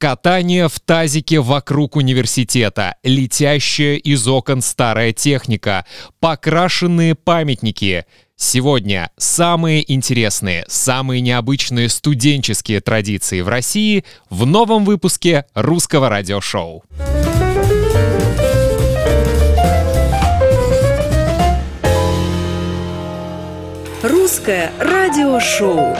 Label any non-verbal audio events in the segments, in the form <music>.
Катание в тазике вокруг университета, летящая из окон старая техника, покрашенные памятники. Сегодня самые интересные, самые необычные студенческие традиции в России в новом выпуске русского радиошоу. Русское радиошоу.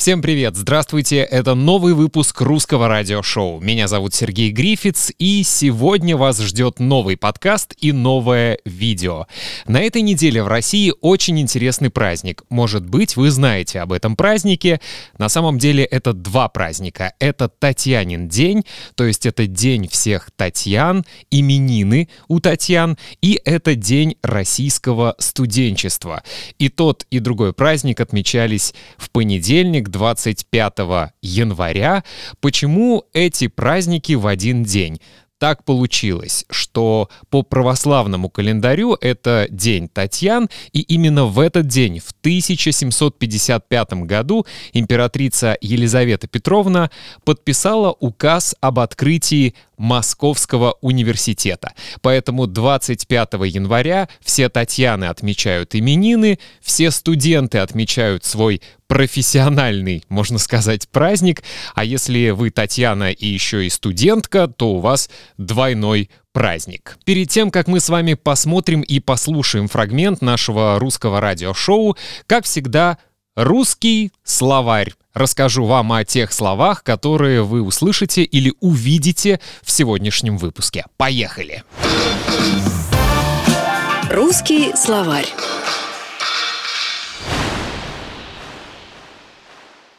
Всем привет! Здравствуйте! Это новый выпуск русского радиошоу. Меня зовут Сергей Грифиц, и сегодня вас ждет новый подкаст и новое видео. На этой неделе в России очень интересный праздник. Может быть, вы знаете об этом празднике. На самом деле это два праздника. Это Татьянин день, то есть это день всех Татьян, именины у Татьян, и это день российского студенчества. И тот, и другой праздник отмечались в понедельник, 25 января. Почему эти праздники в один день? так получилось, что по православному календарю это День Татьян, и именно в этот день, в 1755 году, императрица Елизавета Петровна подписала указ об открытии Московского университета. Поэтому 25 января все Татьяны отмечают именины, все студенты отмечают свой профессиональный, можно сказать, праздник. А если вы Татьяна и еще и студентка, то у вас двойной праздник. Перед тем, как мы с вами посмотрим и послушаем фрагмент нашего русского радиошоу, как всегда, русский словарь расскажу вам о тех словах, которые вы услышите или увидите в сегодняшнем выпуске. Поехали! Русский словарь.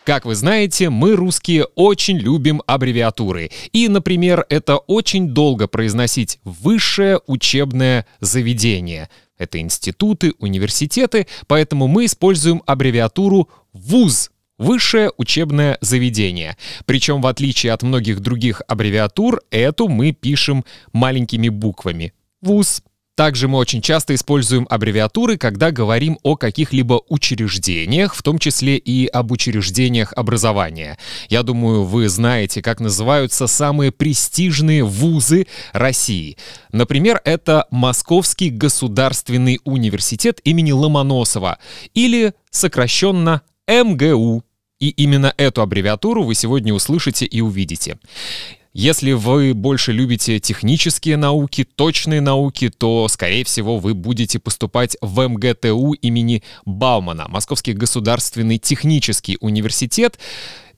Как вы знаете, мы, русские, очень любим аббревиатуры. И, например, это очень долго произносить «высшее учебное заведение». Это институты, университеты, поэтому мы используем аббревиатуру ВУЗ Высшее учебное заведение. Причем, в отличие от многих других аббревиатур, эту мы пишем маленькими буквами. ВУЗ. Также мы очень часто используем аббревиатуры, когда говорим о каких-либо учреждениях, в том числе и об учреждениях образования. Я думаю, вы знаете, как называются самые престижные вузы России. Например, это Московский государственный университет имени Ломоносова или сокращенно МГУ. И именно эту аббревиатуру вы сегодня услышите и увидите. Если вы больше любите технические науки, точные науки, то, скорее всего, вы будете поступать в МГТУ имени Баумана, Московский государственный технический университет.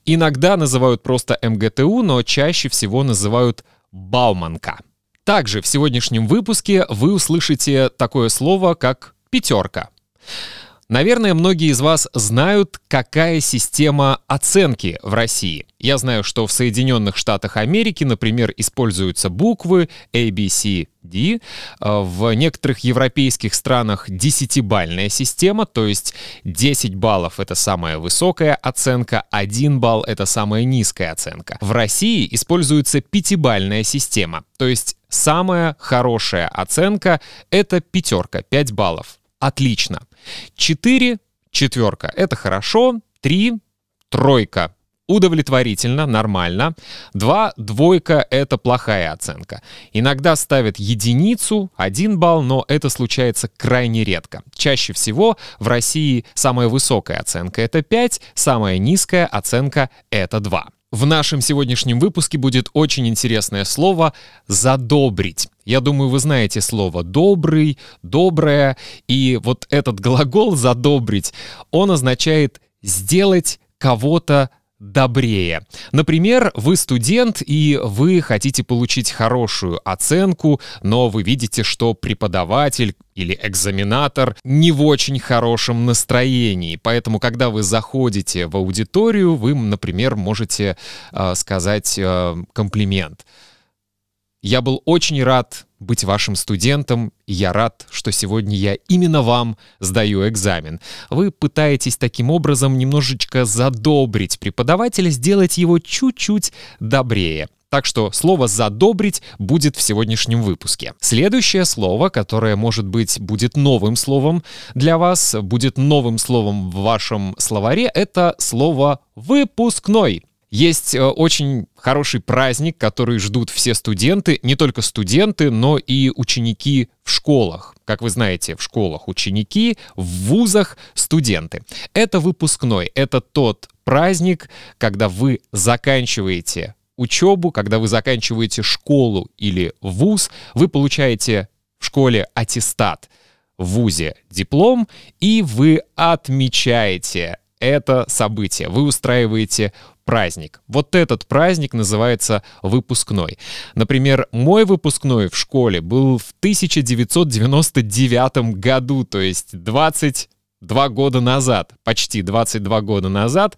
Иногда называют просто МГТУ, но чаще всего называют Бауманка. Также в сегодняшнем выпуске вы услышите такое слово, как «пятерка». Наверное, многие из вас знают, какая система оценки в России. Я знаю, что в Соединенных Штатах Америки, например, используются буквы A, B, C, D. А в некоторых европейских странах десятибальная система, то есть 10 баллов — это самая высокая оценка, 1 балл — это самая низкая оценка. В России используется пятибальная система, то есть самая хорошая оценка — это пятерка, 5 баллов. Отлично. 4 — четверка. Это хорошо. 3 — тройка. Удовлетворительно, нормально. 2 — двойка — это плохая оценка. Иногда ставят единицу, 1 балл, но это случается крайне редко. Чаще всего в России самая высокая оценка — это 5, самая низкая оценка — это 2. В нашем сегодняшнем выпуске будет очень интересное слово «задобрить». Я думаю, вы знаете слово «добрый», «доброе», и вот этот глагол «задобрить», он означает «сделать кого-то добрее. Например, вы студент и вы хотите получить хорошую оценку, но вы видите, что преподаватель или экзаменатор не в очень хорошем настроении. Поэтому, когда вы заходите в аудиторию, вы, например, можете э, сказать э, комплимент. Я был очень рад быть вашим студентом, и я рад, что сегодня я именно вам сдаю экзамен. Вы пытаетесь таким образом немножечко задобрить преподавателя, сделать его чуть-чуть добрее. Так что слово «задобрить» будет в сегодняшнем выпуске. Следующее слово, которое, может быть, будет новым словом для вас, будет новым словом в вашем словаре, это слово «выпускной». Есть э, очень хороший праздник, который ждут все студенты, не только студенты, но и ученики в школах. Как вы знаете, в школах ученики, в вузах студенты. Это выпускной, это тот праздник, когда вы заканчиваете учебу, когда вы заканчиваете школу или вуз, вы получаете в школе аттестат, в вузе диплом, и вы отмечаете это событие. Вы устраиваете праздник. Вот этот праздник называется выпускной. Например, мой выпускной в школе был в 1999 году, то есть 22 года назад, почти 22 года назад.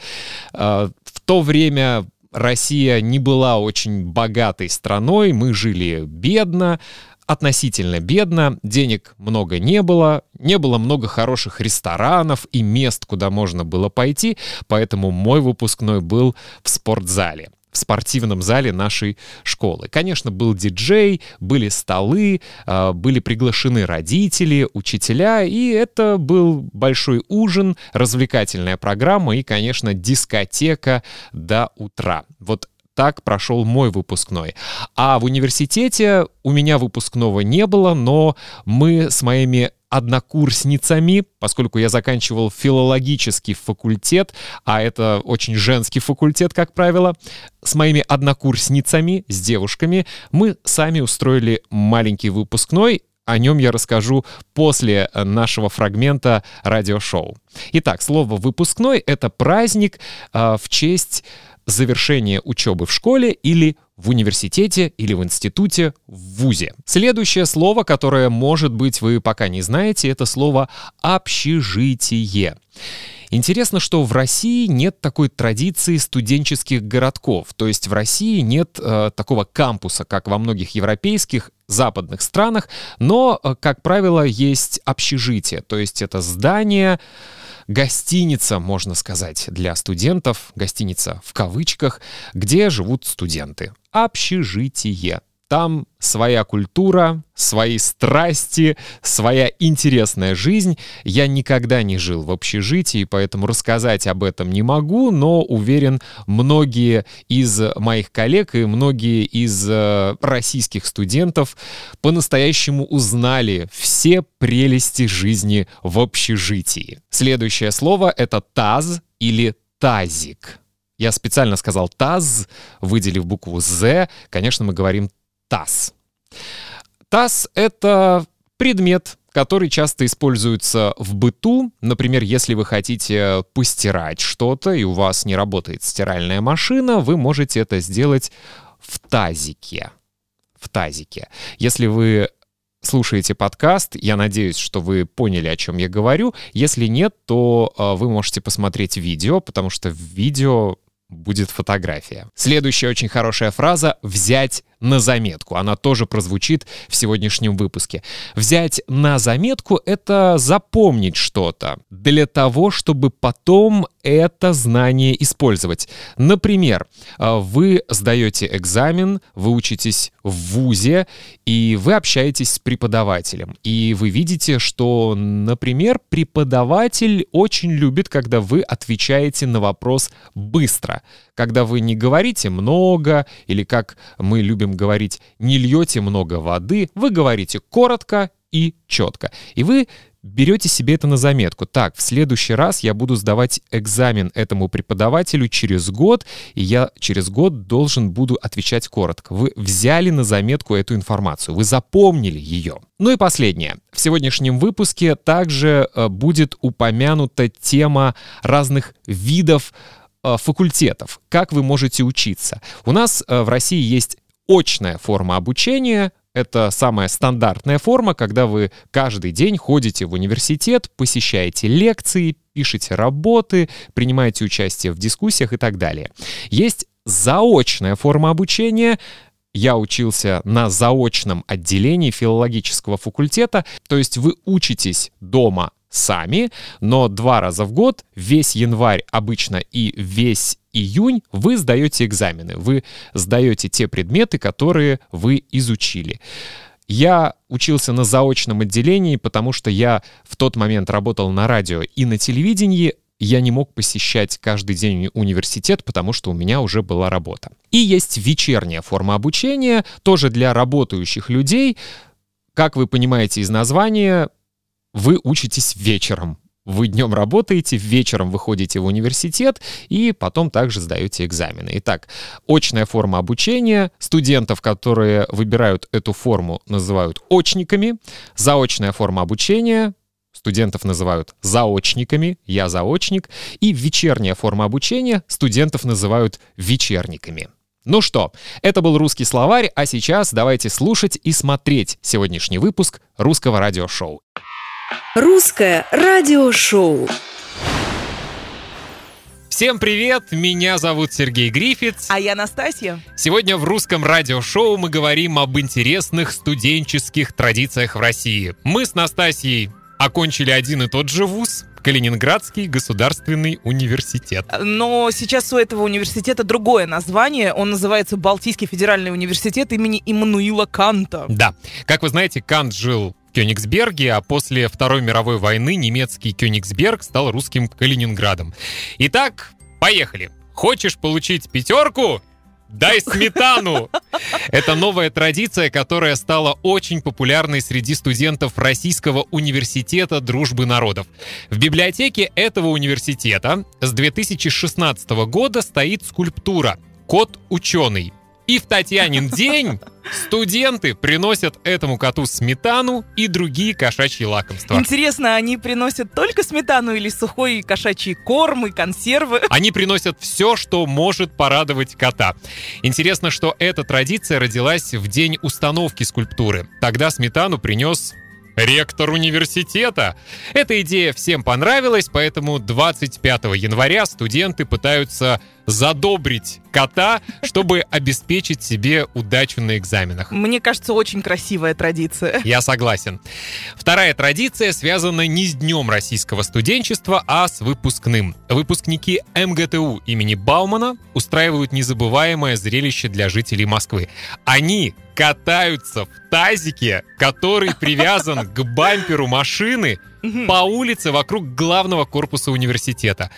Э, в то время Россия не была очень богатой страной, мы жили бедно, относительно бедно, денег много не было, не было много хороших ресторанов и мест, куда можно было пойти, поэтому мой выпускной был в спортзале в спортивном зале нашей школы. Конечно, был диджей, были столы, а, были приглашены родители, учителя, и это был большой ужин, развлекательная программа и, конечно, дискотека до утра. Вот так прошел мой выпускной. А в университете у меня выпускного не было, но мы с моими однокурсницами, поскольку я заканчивал филологический факультет, а это очень женский факультет, как правило, с моими однокурсницами, с девушками, мы сами устроили маленький выпускной, о нем я расскажу после нашего фрагмента радиошоу. Итак, слово «выпускной» — это праздник э, в честь завершение учебы в школе или в университете или в институте, в ВУЗе. Следующее слово, которое, может быть, вы пока не знаете, это слово «общежитие». Интересно, что в России нет такой традиции студенческих городков, то есть в России нет э, такого кампуса, как во многих европейских западных странах, но, э, как правило, есть общежитие, то есть это здание, гостиница, можно сказать, для студентов, гостиница в кавычках, где живут студенты. Общежитие. Там своя культура, свои страсти, своя интересная жизнь. Я никогда не жил в общежитии, поэтому рассказать об этом не могу, но уверен, многие из моих коллег и многие из э, российских студентов по-настоящему узнали все прелести жизни в общежитии. Следующее слово — это таз или тазик. Я специально сказал «таз», выделив букву «з». Конечно, мы говорим таз. Таз — это предмет, который часто используется в быту. Например, если вы хотите постирать что-то, и у вас не работает стиральная машина, вы можете это сделать в тазике. В тазике. Если вы слушаете подкаст, я надеюсь, что вы поняли, о чем я говорю. Если нет, то э, вы можете посмотреть видео, потому что в видео будет фотография. Следующая очень хорошая фраза «взять на заметку». Она тоже прозвучит в сегодняшнем выпуске. Взять на заметку — это запомнить что-то для того, чтобы потом это знание использовать. Например, э, вы сдаете экзамен, вы учитесь в ВУЗе, и вы общаетесь с преподавателем. И вы видите, что, например, преподаватель очень любит, когда вы отвечаете на вопрос быстро. Когда вы не говорите много, или как мы любим говорить, не льете много воды, вы говорите коротко и четко. И вы берете себе это на заметку. Так, в следующий раз я буду сдавать экзамен этому преподавателю через год, и я через год должен буду отвечать коротко. Вы взяли на заметку эту информацию, вы запомнили ее. Ну и последнее. В сегодняшнем выпуске также э, будет упомянута тема разных видов факультетов, как вы можете учиться. У нас э, в России есть очная форма обучения, это самая стандартная форма, когда вы каждый день ходите в университет, посещаете лекции, пишете работы, принимаете участие в дискуссиях и так далее. Есть заочная форма обучения, я учился на заочном отделении филологического факультета, то есть вы учитесь дома сами, но два раза в год, весь январь обычно и весь июнь вы сдаете экзамены. Вы сдаете те предметы, которые вы изучили. Я учился на заочном отделении, потому что я в тот момент работал на радио и на телевидении, я не мог посещать каждый день университет, потому что у меня уже была работа. И есть вечерняя форма обучения, тоже для работающих людей. Как вы понимаете из названия, вы учитесь вечером. Вы днем работаете, вечером выходите в университет и потом также сдаете экзамены. Итак, очная форма обучения. Студентов, которые выбирают эту форму, называют очниками. Заочная форма обучения студентов называют заочниками, я заочник, и вечерняя форма обучения студентов называют вечерниками. Ну что, это был русский словарь, а сейчас давайте слушать и смотреть сегодняшний выпуск русского радиошоу. Русское радиошоу. Всем привет! Меня зовут Сергей Грифиц. А я Настасья. Сегодня в русском радиошоу мы говорим об интересных студенческих традициях в России. Мы с Настасьей окончили один и тот же вуз, Калининградский государственный университет. Но сейчас у этого университета другое название. Он называется Балтийский федеральный университет имени Иммануила Канта. Да. Как вы знаете, Кант жил Кёнигсберге, а после Второй мировой войны немецкий Кёнигсберг стал русским Калининградом. Итак, поехали. Хочешь получить пятерку? Дай сметану! Это новая традиция, которая стала очень популярной среди студентов Российского университета дружбы народов. В библиотеке этого университета с 2016 года стоит скульптура «Кот ученый». И в Татьянин день студенты приносят этому коту сметану и другие кошачьи лакомства. Интересно, они приносят только сметану или сухой кошачий корм и консервы? Они приносят все, что может порадовать кота. Интересно, что эта традиция родилась в день установки скульптуры. Тогда сметану принес ректор университета. Эта идея всем понравилась, поэтому 25 января студенты пытаются задобрить кота, чтобы обеспечить себе удачу на экзаменах. Мне кажется, очень красивая традиция. <laughs> Я согласен. Вторая традиция связана не с Днем российского студенчества, а с выпускным. Выпускники МГТУ имени Баумана устраивают незабываемое зрелище для жителей Москвы. Они катаются в тазике, который привязан к бамперу машины по улице вокруг главного корпуса университета.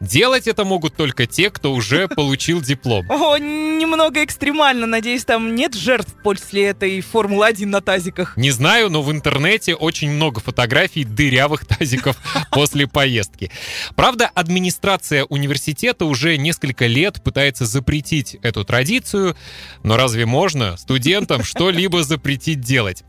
Делать это могут только те, кто уже <laughs> получил диплом. О, немного экстремально. Надеюсь, там нет жертв после этой Формулы-1 на тазиках. Не знаю, но в интернете очень много фотографий дырявых тазиков <laughs> после поездки. Правда, администрация университета уже несколько лет пытается запретить эту традицию, но разве можно студентам <laughs> что-либо запретить делать?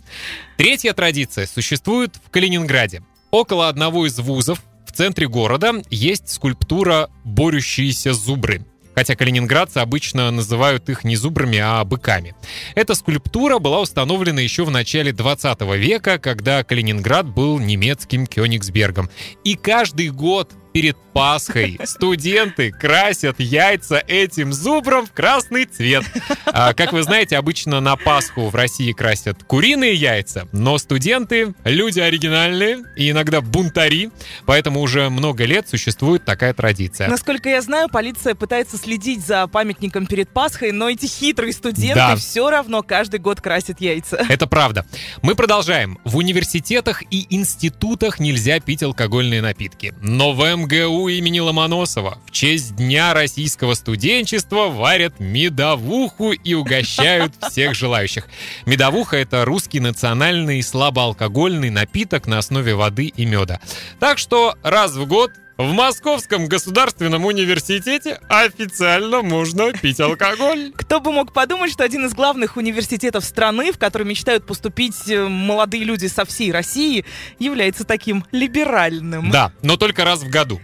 Третья традиция существует в Калининграде. Около одного из вузов центре города есть скульптура «Борющиеся зубры» хотя калининградцы обычно называют их не зубрами, а быками. Эта скульптура была установлена еще в начале 20 века, когда Калининград был немецким Кёнигсбергом. И каждый год перед Пасхой студенты красят яйца этим зубром в красный цвет. А, как вы знаете, обычно на Пасху в России красят куриные яйца, но студенты — люди оригинальные и иногда бунтари, поэтому уже много лет существует такая традиция. Насколько я знаю, полиция пытается следить за памятником перед Пасхой, но эти хитрые студенты Да. все равно каждый год красят яйца. Это правда. Мы продолжаем. В университетах и институтах нельзя пить алкогольные напитки. Но в МГУ имени Ломоносова в честь Дня российского студенчества варят медовуху и угощают <laughs> всех желающих. Медовуха — это русский национальный слабоалкогольный напиток на основе воды и меда. Так что раз в год в Московском государственном университете официально можно пить алкоголь. Кто бы мог подумать, что один из главных университетов страны, в который мечтают поступить э, молодые люди со всей России, является таким либеральным. Да, но только раз в году.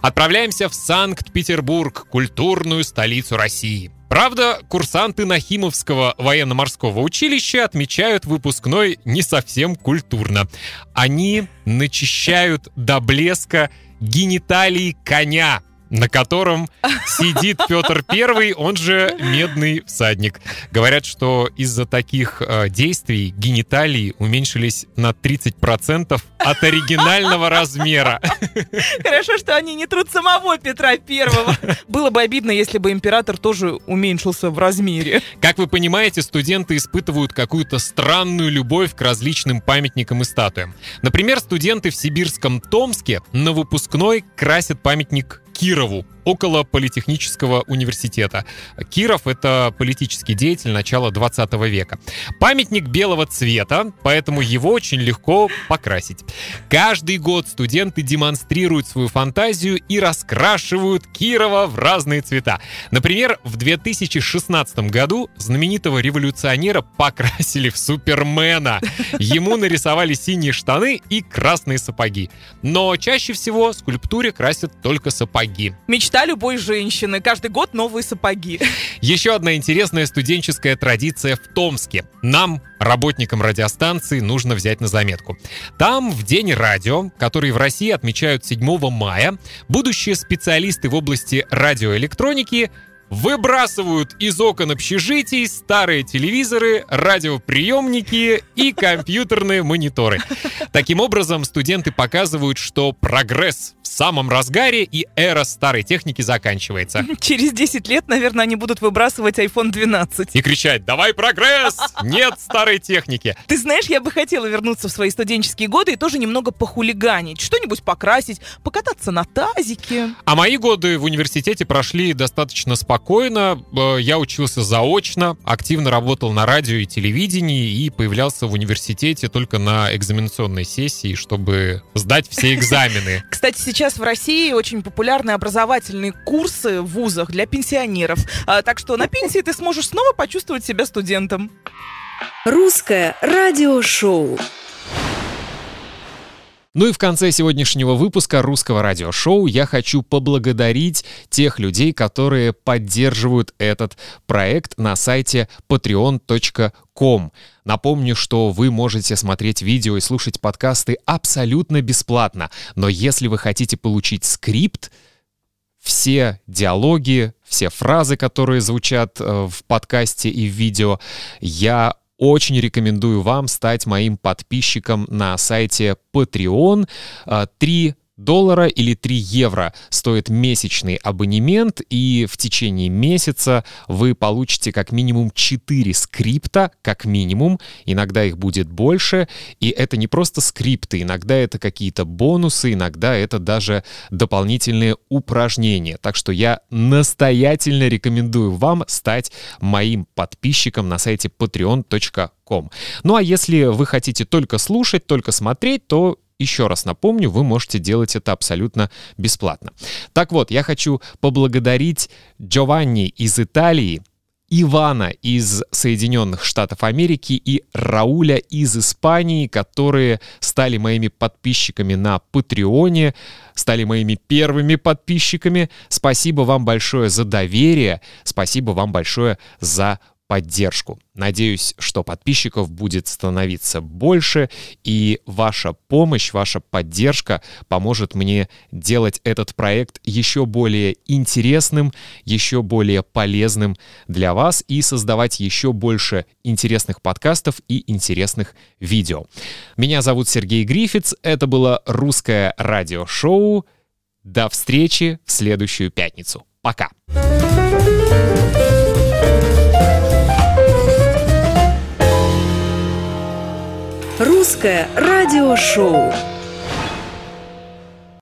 Отправляемся в Санкт-Петербург, культурную столицу России. Правда, курсанты Нахимовского военно-морского училища отмечают выпускной не совсем культурно. Они начищают до блеска гениталии коня. На котором сидит Петр Первый, он же медный всадник. Говорят, что из-за таких э, действий гениталии уменьшились на 30% от оригинального размера. Хорошо, что они не труд самого Петра Первого. Было бы обидно, если бы император тоже уменьшился в размере. Как вы понимаете, студенты испытывают какую-то странную любовь к различным памятникам и статуям. Например, студенты в сибирском Томске на выпускной красят памятник Кирову около Политехнического университета. Киров — это политический деятель начала 20 века. Памятник белого цвета, поэтому его очень легко покрасить. Каждый год студенты демонстрируют свою фантазию и раскрашивают Кирова в разные цвета. Например, в 2016 году знаменитого революционера покрасили в Супермена. Ему нарисовали синие штаны и красные сапоги. Но чаще всего скульптуре красят только сапоги. Мечта мечта любой женщины. Каждый год новые сапоги. Еще одна интересная студенческая традиция в Томске. Нам, работникам радиостанции, нужно взять на заметку. Там в День радио, который в России отмечают 7 мая, будущие специалисты в области радиоэлектроники выбрасывают из окон общежитий старые телевизоры, радиоприемники и компьютерные мониторы. Таким образом, студенты показывают, что прогресс самом разгаре и эра старой техники заканчивается. <laughs> Через 10 лет, наверное, они будут выбрасывать iPhone 12. И кричать «Давай прогресс! Нет старой техники!» Ты знаешь, я бы хотела вернуться в свои студенческие годы и тоже немного похулиганить, что-нибудь покрасить, покататься на тазике. А мои годы в университете прошли достаточно спокойно. Э, я учился заочно, активно работал на радио и телевидении и появлялся в университете только на экзаменационной сессии, чтобы сдать все экзамены. <laughs> Кстати, сейчас в России очень популярны образовательные курсы в вузах для пенсионеров. А, так что на пенсии ты сможешь снова почувствовать себя студентом. Русское радиошоу. Ну и в конце сегодняшнего выпуска русского радиошоу я хочу поблагодарить тех людей, которые поддерживают этот проект на сайте patreon.com. Напомню, что вы можете смотреть видео и слушать подкасты абсолютно бесплатно, но если вы хотите получить скрипт, все диалоги, все фразы, которые звучат э, в подкасте и в видео, я очень рекомендую вам стать моим подписчиком на сайте Patreon. А, три доллара или 3 евро стоит месячный абонемент, и в течение месяца вы получите как минимум 4 скрипта, как минимум, иногда их будет больше, и это не просто скрипты, иногда это какие-то бонусы, иногда это даже дополнительные упражнения. Так что я настоятельно рекомендую вам стать моим подписчиком на сайте patreon.com. Ну а если вы хотите только слушать, только смотреть, то еще раз напомню, вы можете делать это абсолютно бесплатно. Так вот, я хочу поблагодарить Джованни из Италии, Ивана из Соединенных Штатов Америки и Рауля из Испании, которые стали моими подписчиками на Патреоне, стали моими первыми подписчиками. Спасибо вам большое за доверие, спасибо вам большое за поддержку. Надеюсь, что подписчиков будет становиться больше, и ваша помощь, ваша поддержка поможет мне делать этот проект еще более интересным, еще более полезным для вас и создавать еще больше интересных подкастов и интересных видео. Меня зовут Сергей Грифиц, это было русское радиошоу. До встречи в следующую пятницу. Пока! Русское радиошоу.